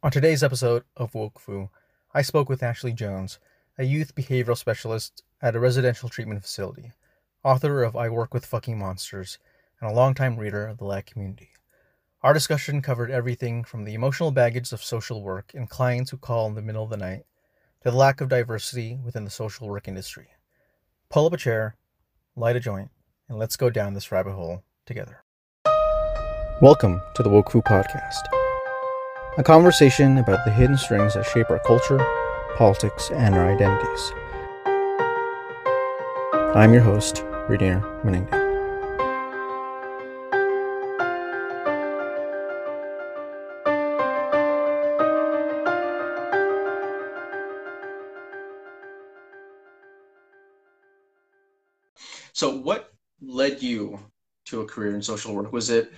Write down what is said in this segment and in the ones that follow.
On today's episode of Woke Fu, I spoke with Ashley Jones, a youth behavioral specialist at a residential treatment facility, author of I Work with Fucking Monsters, and a longtime reader of the LAC community. Our discussion covered everything from the emotional baggage of social work and clients who call in the middle of the night to the lack of diversity within the social work industry. Pull up a chair, light a joint, and let's go down this rabbit hole together. Welcome to the Woke Fu Podcast, a conversation about the hidden strings that shape our culture, politics, and our identities. I'm your host, Rainier Menington. So, what led you to a career in social work? Was it,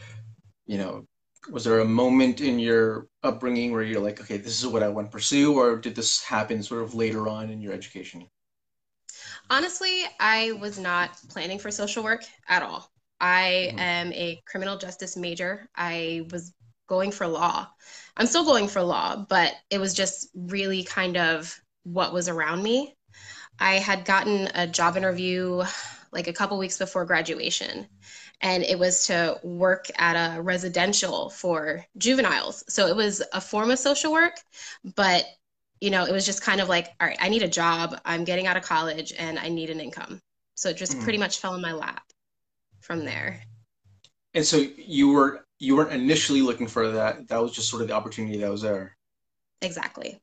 you know, was there a moment in your upbringing where you're like, okay, this is what I want to pursue, or did this happen sort of later on in your education? Honestly, I was not planning for social work at all. I mm-hmm. am a criminal justice major. I was going for law. I'm still going for law, but it was just really kind of what was around me. I had gotten a job interview like a couple weeks before graduation and it was to work at a residential for juveniles. So it was a form of social work but you know it was just kind of like all right i need a job. I'm getting out of college and i need an income. So it just mm. pretty much fell in my lap from there. And so you were you weren't initially looking for that. That was just sort of the opportunity that was there. Exactly.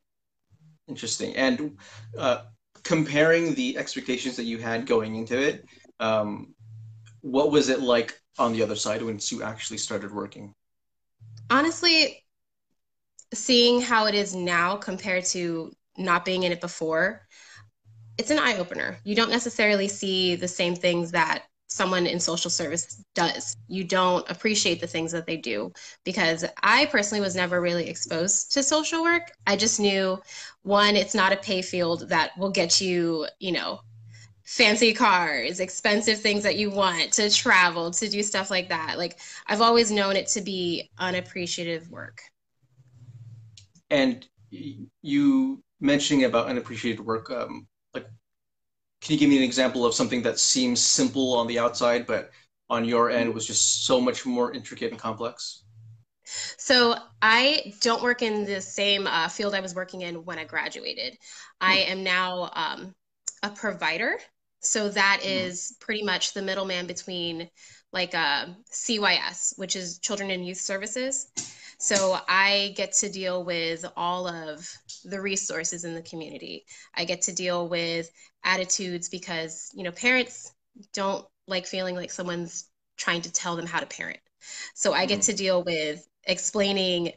Interesting. And uh, comparing the expectations that you had going into it, um, what was it like on the other side once you actually started working? Honestly, seeing how it is now compared to not being in it before, it's an eye opener. You don't necessarily see the same things that someone in social service does. You don't appreciate the things that they do because I personally was never really exposed to social work. I just knew one, it's not a pay field that will get you, you know, fancy cars, expensive things that you want to travel, to do stuff like that. Like I've always known it to be unappreciative work. And you mentioning about unappreciated work, um, like can you give me an example of something that seems simple on the outside, but on your end was just so much more intricate and complex? So I don't work in the same uh, field I was working in when I graduated. I hmm. am now um, a provider. So that hmm. is pretty much the middleman between like a uh, CYS, which is Children and Youth Services. So I get to deal with all of the resources in the community. I get to deal with attitudes because, you know, parents don't like feeling like someone's trying to tell them how to parent. So I get mm-hmm. to deal with explaining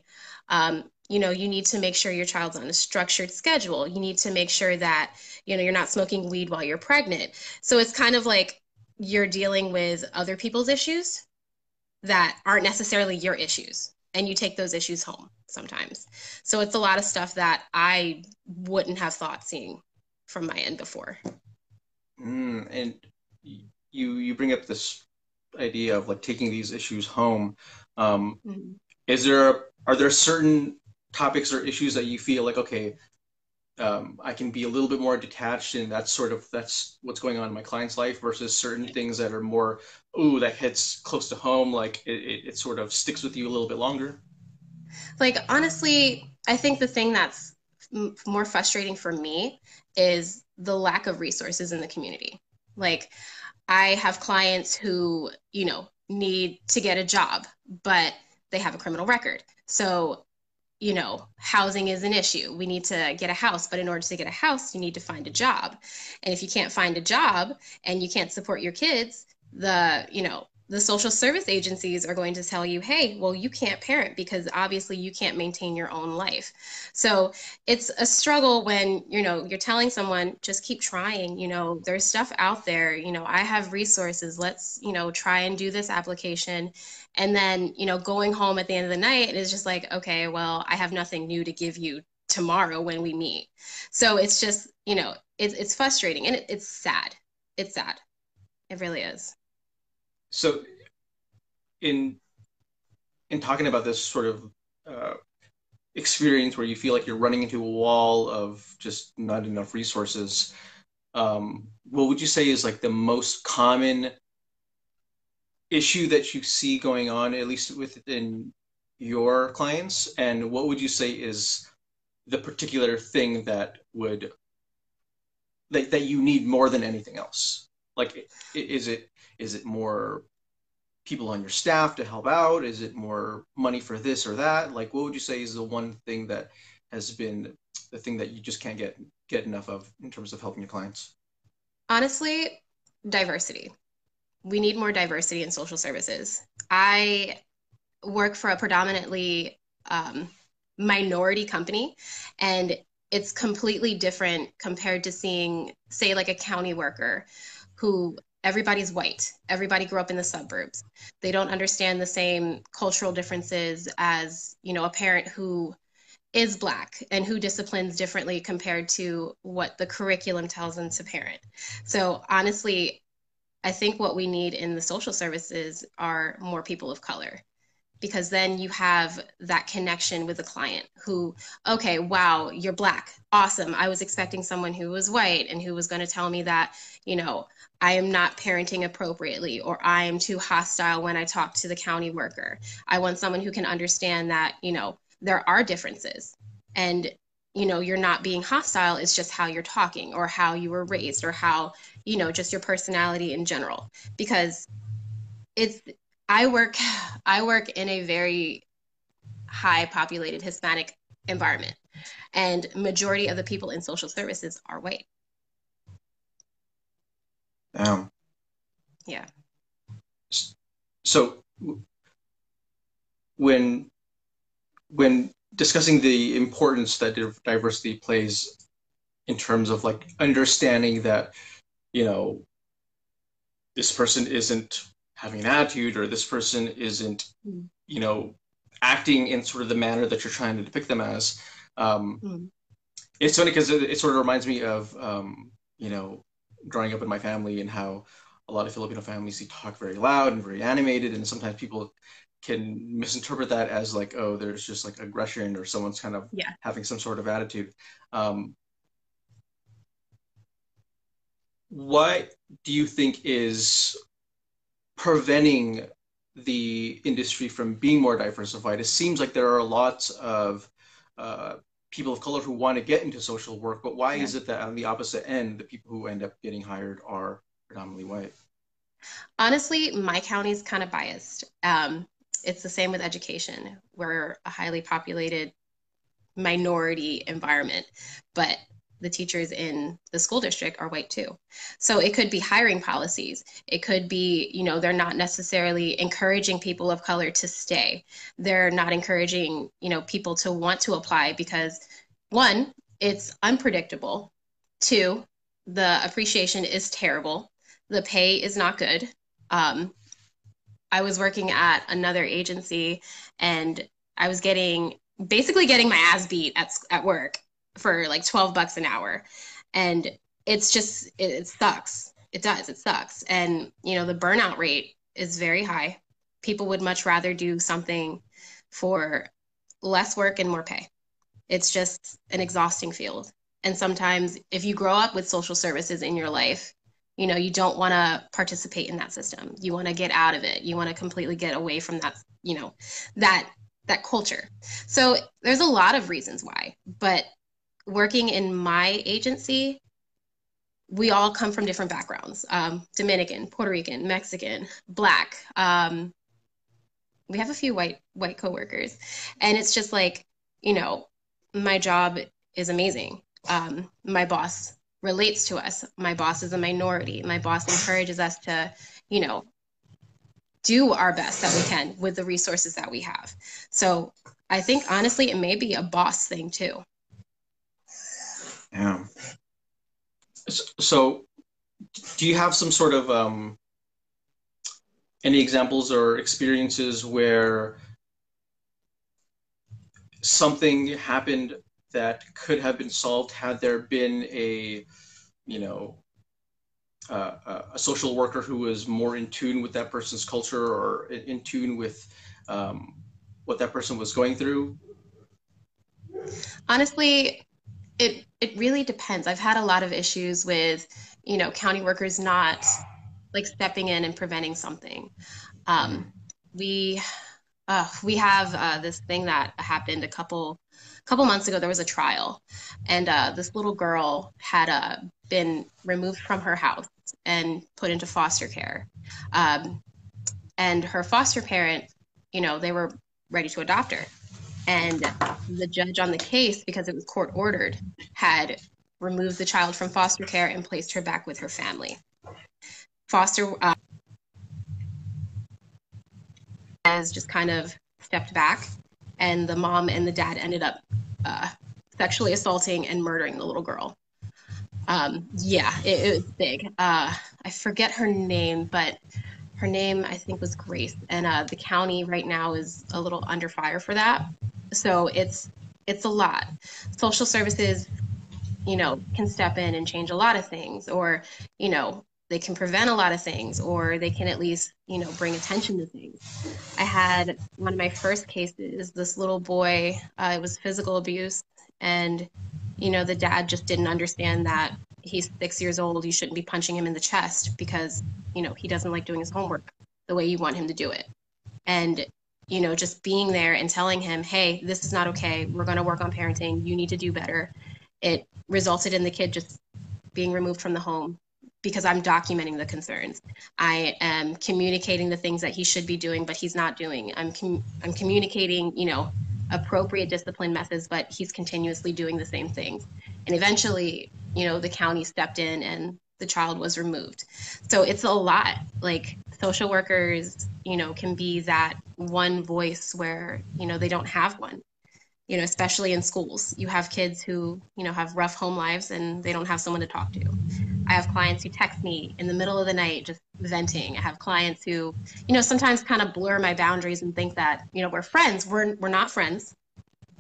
um, you know you need to make sure your child's on a structured schedule you need to make sure that you know you're not smoking weed while you're pregnant so it's kind of like you're dealing with other people's issues that aren't necessarily your issues and you take those issues home sometimes so it's a lot of stuff that i wouldn't have thought seeing from my end before. Mm, and you you bring up this idea of like taking these issues home. Um, mm-hmm. Is there are there certain topics or issues that you feel like okay, um, I can be a little bit more detached and that's sort of that's what's going on in my client's life versus certain things that are more ooh that hits close to home like it, it, it sort of sticks with you a little bit longer. Like honestly, I think the thing that's more frustrating for me is the lack of resources in the community. Like, I have clients who, you know, need to get a job, but they have a criminal record. So, you know, housing is an issue. We need to get a house, but in order to get a house, you need to find a job. And if you can't find a job and you can't support your kids, the, you know, the social service agencies are going to tell you, hey, well, you can't parent because obviously you can't maintain your own life. So it's a struggle when, you know, you're telling someone, just keep trying, you know, there's stuff out there, you know, I have resources, let's, you know, try and do this application. And then, you know, going home at the end of the night is just like, okay, well, I have nothing new to give you tomorrow when we meet. So it's just, you know, it's, it's frustrating and it, it's sad. It's sad. It really is so in in talking about this sort of uh, experience where you feel like you're running into a wall of just not enough resources, um, what would you say is like the most common issue that you see going on, at least within your clients? And what would you say is the particular thing that would that, that you need more than anything else? Like, is it is it more people on your staff to help out? Is it more money for this or that? Like, what would you say is the one thing that has been the thing that you just can't get get enough of in terms of helping your clients? Honestly, diversity. We need more diversity in social services. I work for a predominantly um, minority company, and it's completely different compared to seeing, say, like a county worker who everybody's white. Everybody grew up in the suburbs. They don't understand the same cultural differences as, you know, a parent who is black and who disciplines differently compared to what the curriculum tells them to parent. So honestly, I think what we need in the social services are more people of color because then you have that connection with the client who okay wow you're black. Awesome. I was expecting someone who was white and who was going to tell me that you know I am not parenting appropriately or I am too hostile when I talk to the county worker. I want someone who can understand that, you know, there are differences. And you know, you're not being hostile, it's just how you're talking or how you were raised or how, you know, just your personality in general. Because it's I work I work in a very high populated Hispanic environment and majority of the people in social services are white um, yeah. So when when discussing the importance that diversity plays in terms of like understanding that you know this person isn't having an attitude or this person isn't mm. you know acting in sort of the manner that you're trying to depict them as um, mm. it's funny because it, it, sort of reminds me of um, you know growing up in my family and how a lot of Filipino families talk very loud and very animated, and sometimes people can misinterpret that as like, oh, there's just like aggression or someone's kind of yeah. having some sort of attitude. Um, what do you think is preventing the industry from being more diversified? It seems like there are lots of uh, people of color who want to get into social work, but why yeah. is it that on the opposite end, the people who end up getting hired are predominantly white? Honestly, my county is kind of biased. Um, it's the same with education. We're a highly populated minority environment, but the teachers in the school district are white too. So it could be hiring policies. It could be, you know, they're not necessarily encouraging people of color to stay. They're not encouraging, you know, people to want to apply because one, it's unpredictable. Two, the appreciation is terrible. The pay is not good. Um, I was working at another agency and I was getting basically getting my ass beat at, at work for like 12 bucks an hour. And it's just it, it sucks. It does. It sucks. And you know the burnout rate is very high. People would much rather do something for less work and more pay. It's just an exhausting field. And sometimes if you grow up with social services in your life you know you don't want to participate in that system. You want to get out of it. You want to completely get away from that you know that that culture. So there's a lot of reasons why but working in my agency, we all come from different backgrounds um, Dominican, Puerto Rican, Mexican, Black. Um, we have a few white white coworkers, and it's just like you know, my job is amazing. Um, my boss relates to us. My boss is a minority. My boss encourages us to, you know, do our best that we can with the resources that we have. So I think honestly, it may be a boss thing too. Yeah. So, do you have some sort of um, any examples or experiences where something happened that could have been solved had there been a, you know, uh, a social worker who was more in tune with that person's culture or in tune with um, what that person was going through? Honestly, it it really depends. I've had a lot of issues with, you know, county workers not like stepping in and preventing something. Um, we uh, we have uh, this thing that happened a couple couple months ago. There was a trial, and uh, this little girl had uh, been removed from her house and put into foster care. Um, and her foster parent, you know, they were ready to adopt her. And the judge on the case, because it was court ordered, had removed the child from foster care and placed her back with her family. Foster uh, has just kind of stepped back, and the mom and the dad ended up uh, sexually assaulting and murdering the little girl. Um, yeah, it, it, was big. Uh, I forget her name, but her name I think was Grace, and uh, the county right now is a little under fire for that. So it's it's a lot. Social services, you know, can step in and change a lot of things, or you know, they can prevent a lot of things, or they can at least you know bring attention to things. I had one of my first cases. This little boy, uh, it was physical abuse, and you know, the dad just didn't understand that he's six years old. You shouldn't be punching him in the chest because, you know, he doesn't like doing his homework the way you want him to do it. And, you know, just being there and telling him, hey, this is not okay. We're going to work on parenting. You need to do better. It resulted in the kid just being removed from the home because I'm documenting the concerns. I am communicating the things that he should be doing, but he's not doing. I'm com- I'm communicating, you know, appropriate discipline methods, but he's continuously doing the same things. And eventually, you know, the county stepped in and the child was removed. So it's a lot. Like social workers, you know, can be that one voice where, you know, they don't have one. You know, especially in schools. You have kids who, you know, have rough home lives and they don't have someone to talk to. I have clients who text me in the middle of the night just venting. I have clients who, you know, sometimes kind of blur my boundaries and think that, you know, we're friends. We're we're not friends.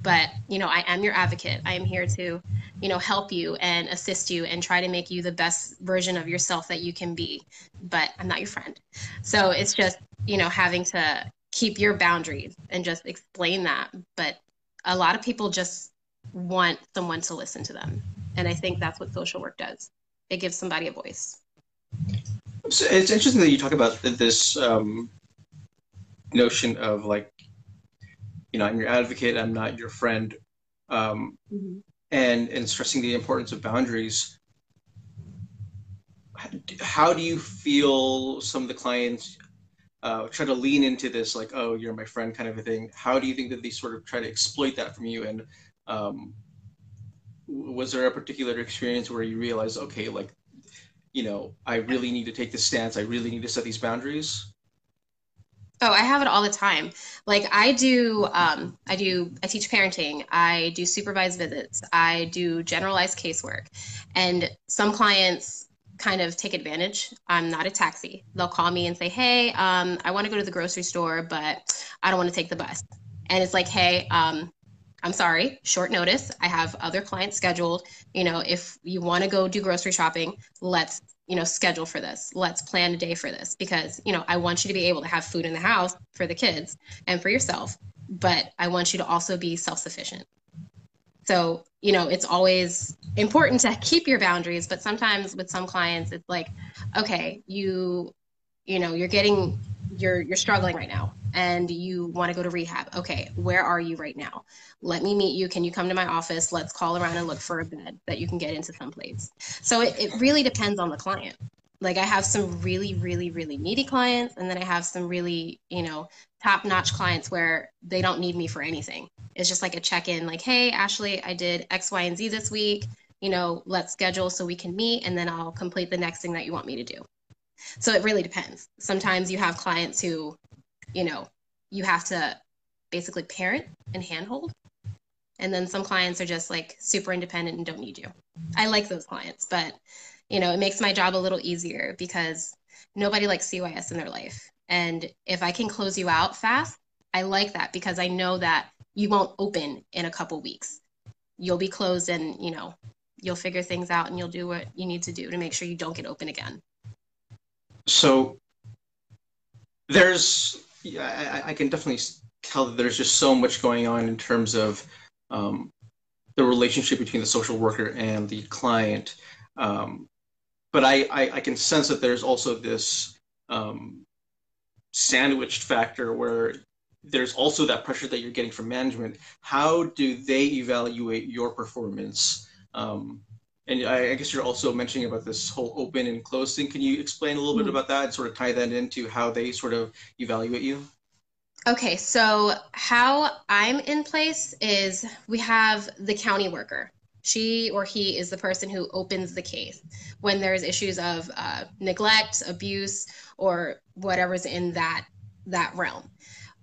But, you know, I am your advocate. I am here to, you know, help you and assist you and try to make you the best version of yourself that you can be. But I'm not your friend. So it's just, you know, having to keep your boundaries and just explain that. But a lot of people just want someone to listen to them. And I think that's what social work does it gives somebody a voice. So it's interesting that you talk about this um, notion of like, you know, I'm your advocate, I'm not your friend, um, mm-hmm. and and stressing the importance of boundaries. How do you feel some of the clients uh, try to lean into this, like, oh, you're my friend, kind of a thing? How do you think that they sort of try to exploit that from you, and um, was there a particular experience where you realized, okay, like, you know, I really need to take this stance. I really need to set these boundaries. Oh, I have it all the time. Like I do, um, I do, I teach parenting. I do supervised visits. I do generalized casework, and some clients kind of take advantage. I'm not a taxi. They'll call me and say, "Hey, um, I want to go to the grocery store, but I don't want to take the bus." And it's like, "Hey, um, I'm sorry, short notice. I have other clients scheduled. You know, if you want to go do grocery shopping, let's, you know, schedule for this. Let's plan a day for this because, you know, I want you to be able to have food in the house for the kids and for yourself, but I want you to also be self sufficient. So, you know, it's always important to keep your boundaries, but sometimes with some clients, it's like, okay, you, you know, you're getting, you're, you're struggling right now and you want to go to rehab. Okay, where are you right now? Let me meet you. Can you come to my office? Let's call around and look for a bed that you can get into someplace. So it, it really depends on the client. Like I have some really, really, really needy clients, and then I have some really, you know, top notch clients where they don't need me for anything. It's just like a check in, like, hey, Ashley, I did X, Y, and Z this week. You know, let's schedule so we can meet, and then I'll complete the next thing that you want me to do. So it really depends. Sometimes you have clients who you know, you have to basically parent and handhold. And then some clients are just like super independent and don't need you. I like those clients, but you know, it makes my job a little easier because nobody likes CYS in their life. And if I can close you out fast, I like that because I know that you won't open in a couple weeks. You'll be closed and, you know, you'll figure things out and you'll do what you need to do to make sure you don't get open again. So there's yeah, I, I, can definitely tell that there's just so much going on in terms of um, the relationship between the social worker and the client. Um, but I, I, I, can sense that there's also this um, sandwiched factor where there's also that pressure that you're getting from management. How do they evaluate your performance? Um, and I, I, guess you're also mentioning about this whole open and closed thing. Can you explain a little mm-hmm. bit about that and sort of tie that into how they sort of evaluate you? Okay, so how I'm in place is we have the county worker. She or he is the person who opens the case when there's issues of uh, neglect, abuse, or whatever's in that that realm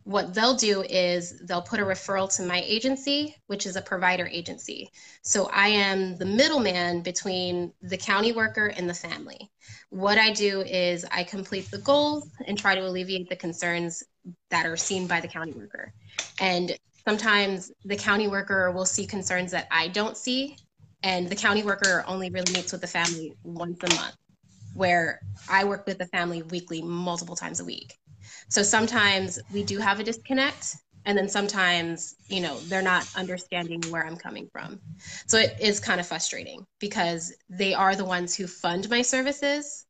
what they'll do is they'll put a referral to my agency, which is a provider agency. So I am the middleman between the county worker and the family. What I do is I complete the goals and try to alleviate the concerns that are seen by the county worker. And sometimes the county worker will see concerns that I don't see, and the county worker only really meets with the family once a month, where I work with the family weekly, multiple times a week. So sometimes we do have a disconnect and then sometimes you know they're not understanding where i'm coming from. So it is kind of frustrating because they are the ones who fund my services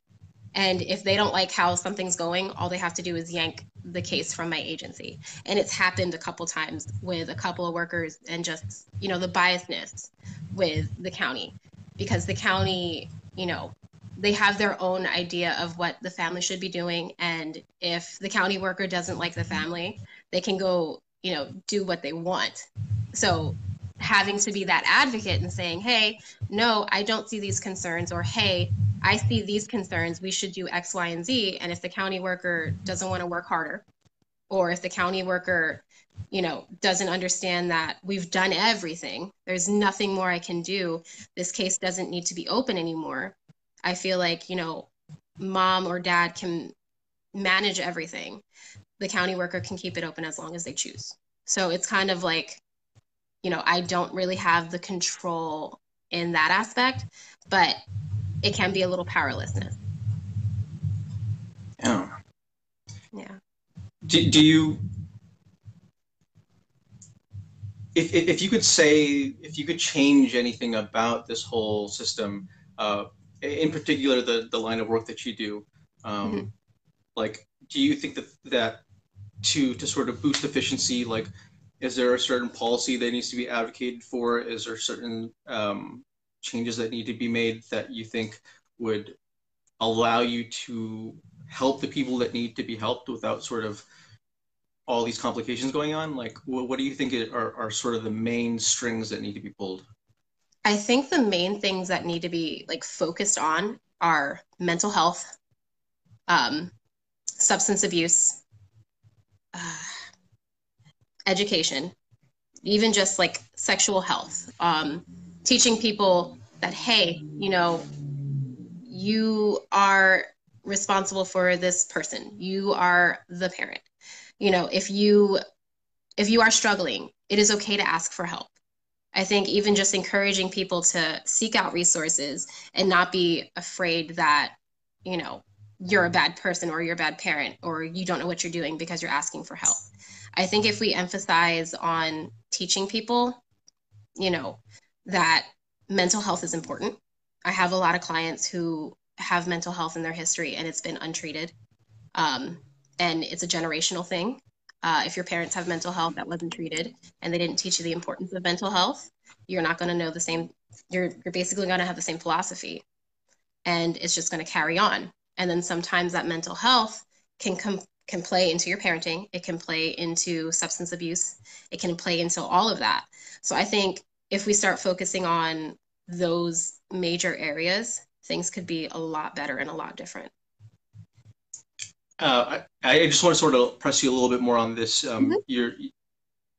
and if they don't like how something's going all they have to do is yank the case from my agency. And it's happened a couple times with a couple of workers and just you know the biasness with the county because the county you know they have their own idea of what the family should be doing. And if the county worker doesn't like the family they can go you know do what they want. So having to be that advocate and saying hey no i don't see these concerns or hey i see these concerns we should do x y and z. And if the county worker doesn't want to work harder or if the county worker you know doesn't understand that we've done everything there's nothing more i can do this case doesn't need to be open anymore I feel like, you know, mom or dad can manage everything. The county worker can keep it open as long as they choose. So it's kind of like, you know, I don't really have the control in that aspect, but it can be a little powerlessness. Yeah. Yeah. Do, do you if, if you could say if you could change anything about this whole system uh, in particular the the line of work that you do um, mm-hmm. like do you think that that to to sort of boost efficiency like is there a certain policy that needs to be advocated for? Is there certain um, changes that need to be made that you think would allow you to help the people that need to be helped without sort of all these complications going on? Like what, what do you think are, are sort of the main strings that need to be pulled I think the main things that need to be like focused on are mental health, um, substance abuse, uh, education, even just like sexual health. Um, teaching people that hey, you know, you are responsible for this person. You are the parent. You know, if you if you are struggling, it is okay to ask for help I think even just encouraging people to seek out resources and not be afraid that, you know, you're a bad person or you're a bad parent or you don't know what you're doing because you're asking for help. I think if we emphasize on teaching people, you know, that mental health is important. I have a lot of clients who have mental health in their history and it's been untreated. Um, and it's a generational thing. Uh, if your parents have mental health that wasn't treated and they didn't teach you the importance of mental health, you're not going to know the same. You're you're basically going to have the same philosophy, and it's just going to carry on. And then sometimes that mental health can come can play into your parenting. It can play into substance abuse. It can play into all of that. So I think if we start focusing on those major areas, things could be a lot better and a lot different. Uh, I, I, just want to sort of press you a little bit more on this. Um, mm-hmm. You're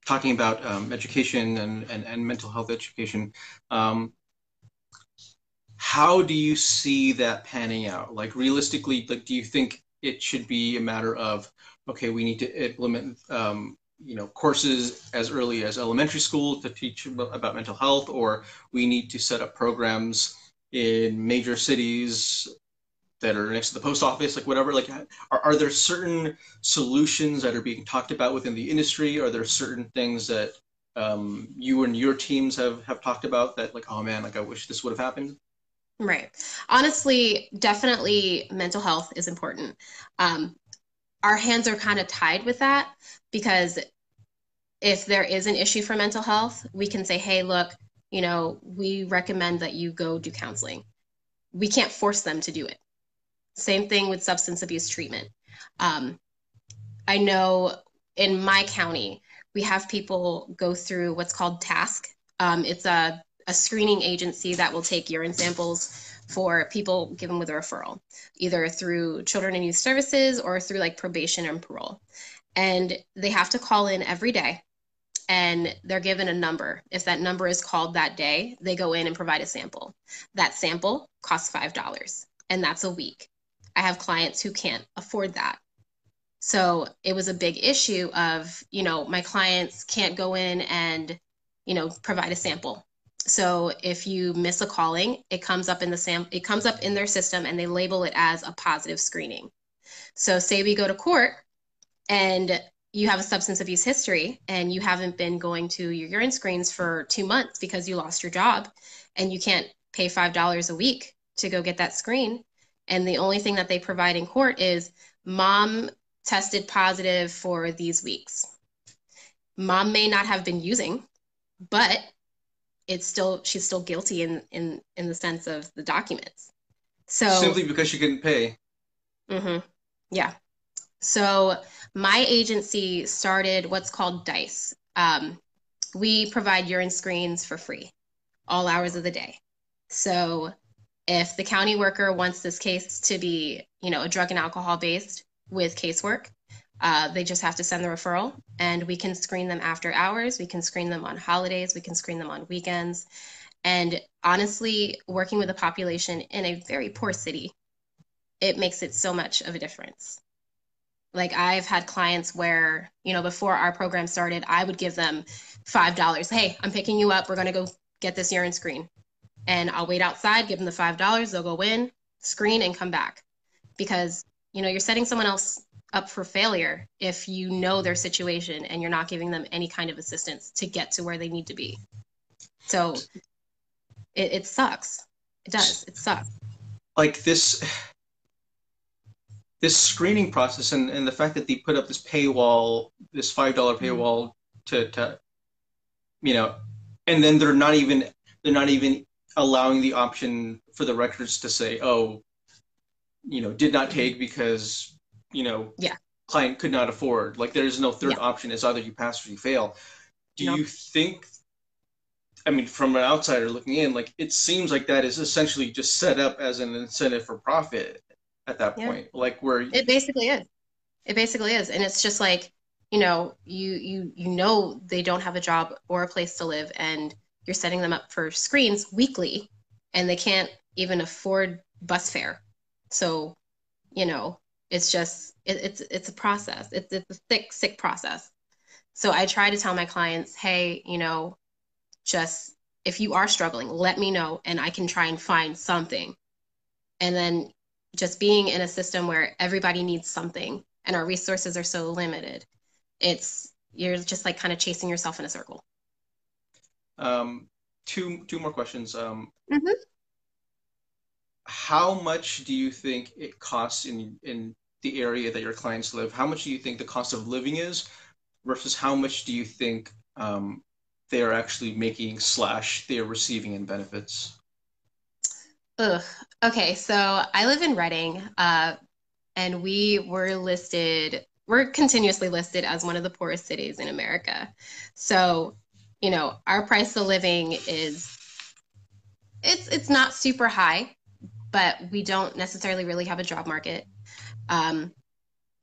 talking about um, education and, and, and mental health education. Um, how do you see that panning out? Like realistically, like do you think it should be a matter of okay, we need to implement um, you know courses as early as elementary school to teach about mental health, or we need to set up programs in major cities that are next to the post office, like whatever? Like, are, are there certain solutions that are being talked about within the industry? Are there certain things that um, you and your teams have have talked about that like oh man like i wish this would have happened right honestly definitely mental health is important um, our hands are kind of tied with that because if there is an issue for mental health we can say hey look you know we recommend that you go do counseling we can't force them to do it same thing with substance abuse treatment um, i know in my county we have people go through what's called TASC. Um, it's a, a screening agency that will take urine samples for people given with a referral, either through Children and Youth Services or through like probation and parole. And they have to call in every day and they're given a number. If that number is called that day, they go in and provide a sample. That sample costs $5 and that's a week. I have clients who can't afford that. So it was a big issue of, you know, my clients can't go in and, you know, provide a sample. So if you miss a calling, it comes up in the sam it comes up in their system and they label it as a positive screening. So say we go to court and you have a substance abuse history and you haven't been going to your urine screens for 2 months because you lost your job and you can't pay $5 a week to go get that screen and the only thing that they provide in court is mom tested positive for these weeks. Mom may not have been using, but it's still she's still guilty in in in the sense of the documents. So simply because she couldn't pay. Mm-hmm. Yeah. So my agency started what's called DICE. Um, we provide urine screens for free, all hours of the day. So if the county worker wants this case to be, you know, a drug and alcohol based, with casework. Uh, they just have to send the referral, and we can screen them after hours. We can screen them on holidays. We can screen them on weekends. And honestly, working with a population in a very poor city, it makes it so much of a difference. Like I've had clients where, you know, before our program started, I would give them $5. Hey, I'm picking you up. We're going to go get this urine screen. And I'll wait outside, give them the $5. They'll go in, screen, and come back. Because you know you're setting someone else up for failure if you know their situation and you're not giving them any kind of assistance to get to where they need to be so it, it sucks it does it sucks like this this screening process and, and the fact that they put up this paywall this five dollar mm-hmm. paywall mm-hmm. to, to you know and then they're not even they're not even allowing the option for the records to say oh you know did not take because you know yeah client could not afford like there's no third yeah. option it's either you pass or you fail do nope. you think i mean from an outsider looking in like it seems like that is essentially just set up as an incentive for profit at that yeah. point like where it basically is it basically is and it's just like you know you you you know they don't have a job or a place to live and you're setting them up for screens weekly and they can't even afford bus fare so, you know, it's just it, it's it's a process. It's it's a thick, sick process. So I try to tell my clients, hey, you know, just if you are struggling, let me know and I can try and find something. And then just being in a system where everybody needs something and our resources are so limited, it's you're just like kind of chasing yourself in a circle. Um, two two more questions. Um, mm-hmm how much do you think it costs in in the area that your clients live? How much do you think the cost of living is versus how much do you think um, they are actually making slash they are receiving in benefits? Ugh. Okay, so I live in Reading, uh, and we were listed. We're continuously listed as one of the poorest cities in America. So, you know, our price of living is it's it's not super high but we don't necessarily really have a job market. Um,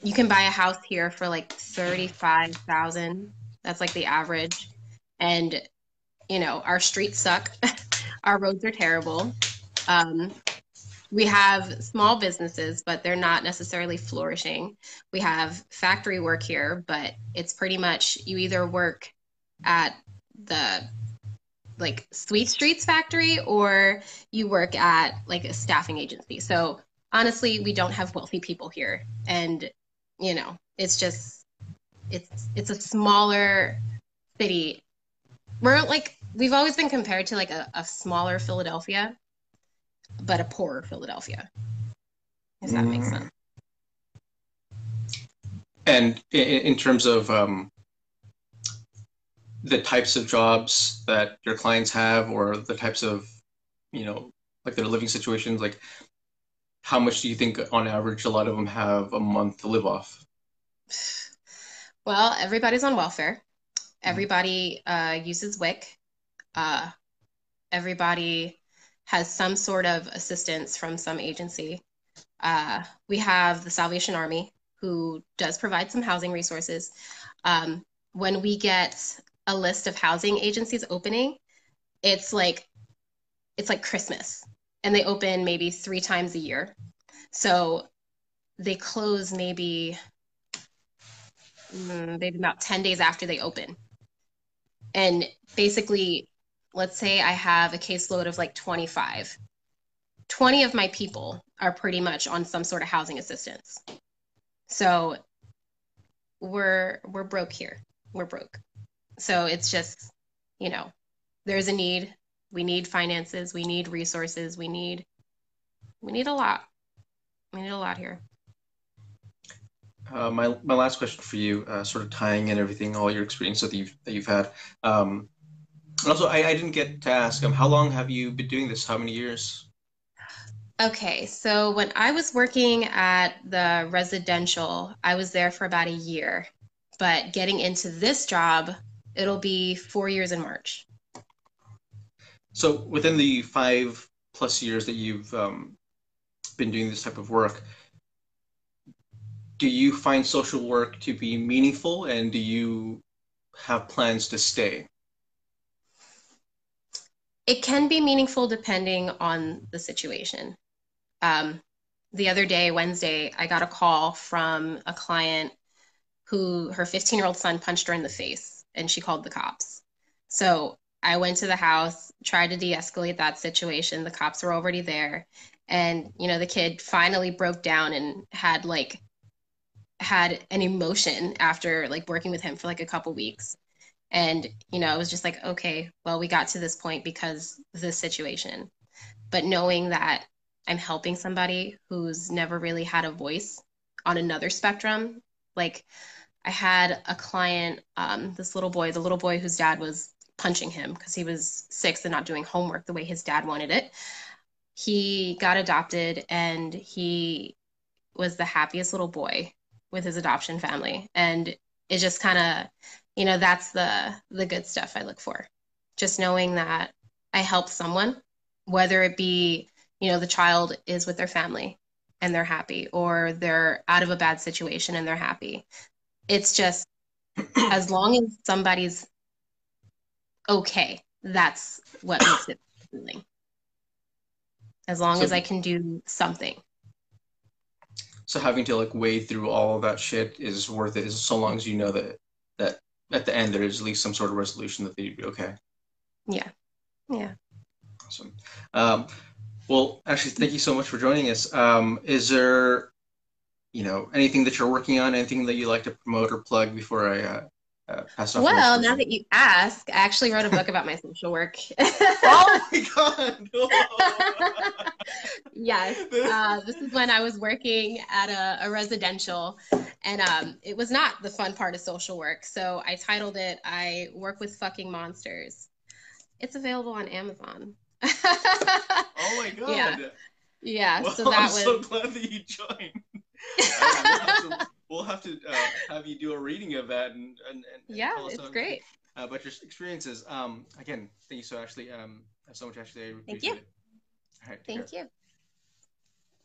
you can buy a house here for like thirty-five thousand. That's like the average, and you know our streets suck. our roads are terrible. Um, we have small businesses, but they're not necessarily flourishing. We have factory work here, but it's pretty much you either work at the like Sweet Streets factory or you work at like a staffing agency. So honestly, we don't have wealthy people here. And, you know, it's just it's it's a smaller city we're like we've always been compared to like a, a smaller Philadelphia, but a poorer Philadelphia. If that makes Mm. sense. And in, in terms of um, the types of jobs that your clients have, or the types of, you know, like their living situations, like how much do you think on average a lot of them have a month to live off? Well, everybody's on welfare. Everybody uh, uses WIC. Uh, everybody has some sort of assistance from some agency. Uh, we have the Salvation Army, who does provide some housing resources. Um, when we get a list of housing agencies opening, it's like it's like Christmas, and they open maybe three times a year. So they close maybe mm, maybe about 10 days after they open. And basically, let's say I have a caseload of like 25. 20 of my people are pretty much on some sort of housing assistance. So we're we're broke here. We're broke. So it's just, you know, there's a need. We need finances, we need resources, we need we need a lot. We need a lot here. Uh, my my last question for you, uh, sort of tying in everything, all your experience that you've that you've had. Um, and also, I, I didn't get to ask, um, how long have you been doing this? How many years? Okay, so when I was working at the residential, I was there for about a year. But getting into this job, it'll be four years in March. So within the five plus years that you've um, been doing this type of work, do you find social work to be meaningful, and do you have plans to stay? It can be meaningful depending on the situation. Um, the other day, Wednesday, I got a call from a client who her 15 year old son punched her in the face and she called the cops. So I went to the house, tried to de escalate that situation. The cops were already there. And, you know, the kid finally broke down and had like, had an emotion after like working with him for like a couple weeks. And, you know, it was just like, okay, well, we got to this point because this situation. But knowing that I'm helping somebody who's never really had a voice on another spectrum, like I had a client, um, this little boy, the little boy whose dad was punching him because he was six and not doing homework the way his dad wanted it. He got adopted and he was the happiest little boy with his adoption family. And it just kind of, you know, that's the the good stuff I look for. Just knowing that I help someone, whether it be, you know, the child is with their family and they're happy, or they're out of a bad situation and they're happy. It's just as long as somebody's okay, that's what makes it fulfilling. As long So- as I can do something. So having to like wade through all of that shit is worth it, so long as you know that that at the end there is at least some sort of resolution that they'd be okay. Yeah. Yeah. Awesome. Um, well, Ashley, thank you so much for joining us. Um, is there, you know, anything that you're working on, anything that you like to promote or plug before I uh, uh, pass off? Well, now that you ask, I actually wrote a book about my social work. oh my god! yes. Uh, this is when I was working at a, a residential, and um, it was not the fun part of social work. So I titled it "I Work with Fucking Monsters." It's available on Amazon. oh my god! Yeah. yeah. Well, so that I'm was. so glad that you joined. Uh, we'll have to, we'll have to uh, have you do a reading of that and, and, and yeah, it's great. uh, about your experiences. Um, again, thank you so Ashley. Um, so much, Ashley. Thank you. it. All right, take care. Thank you.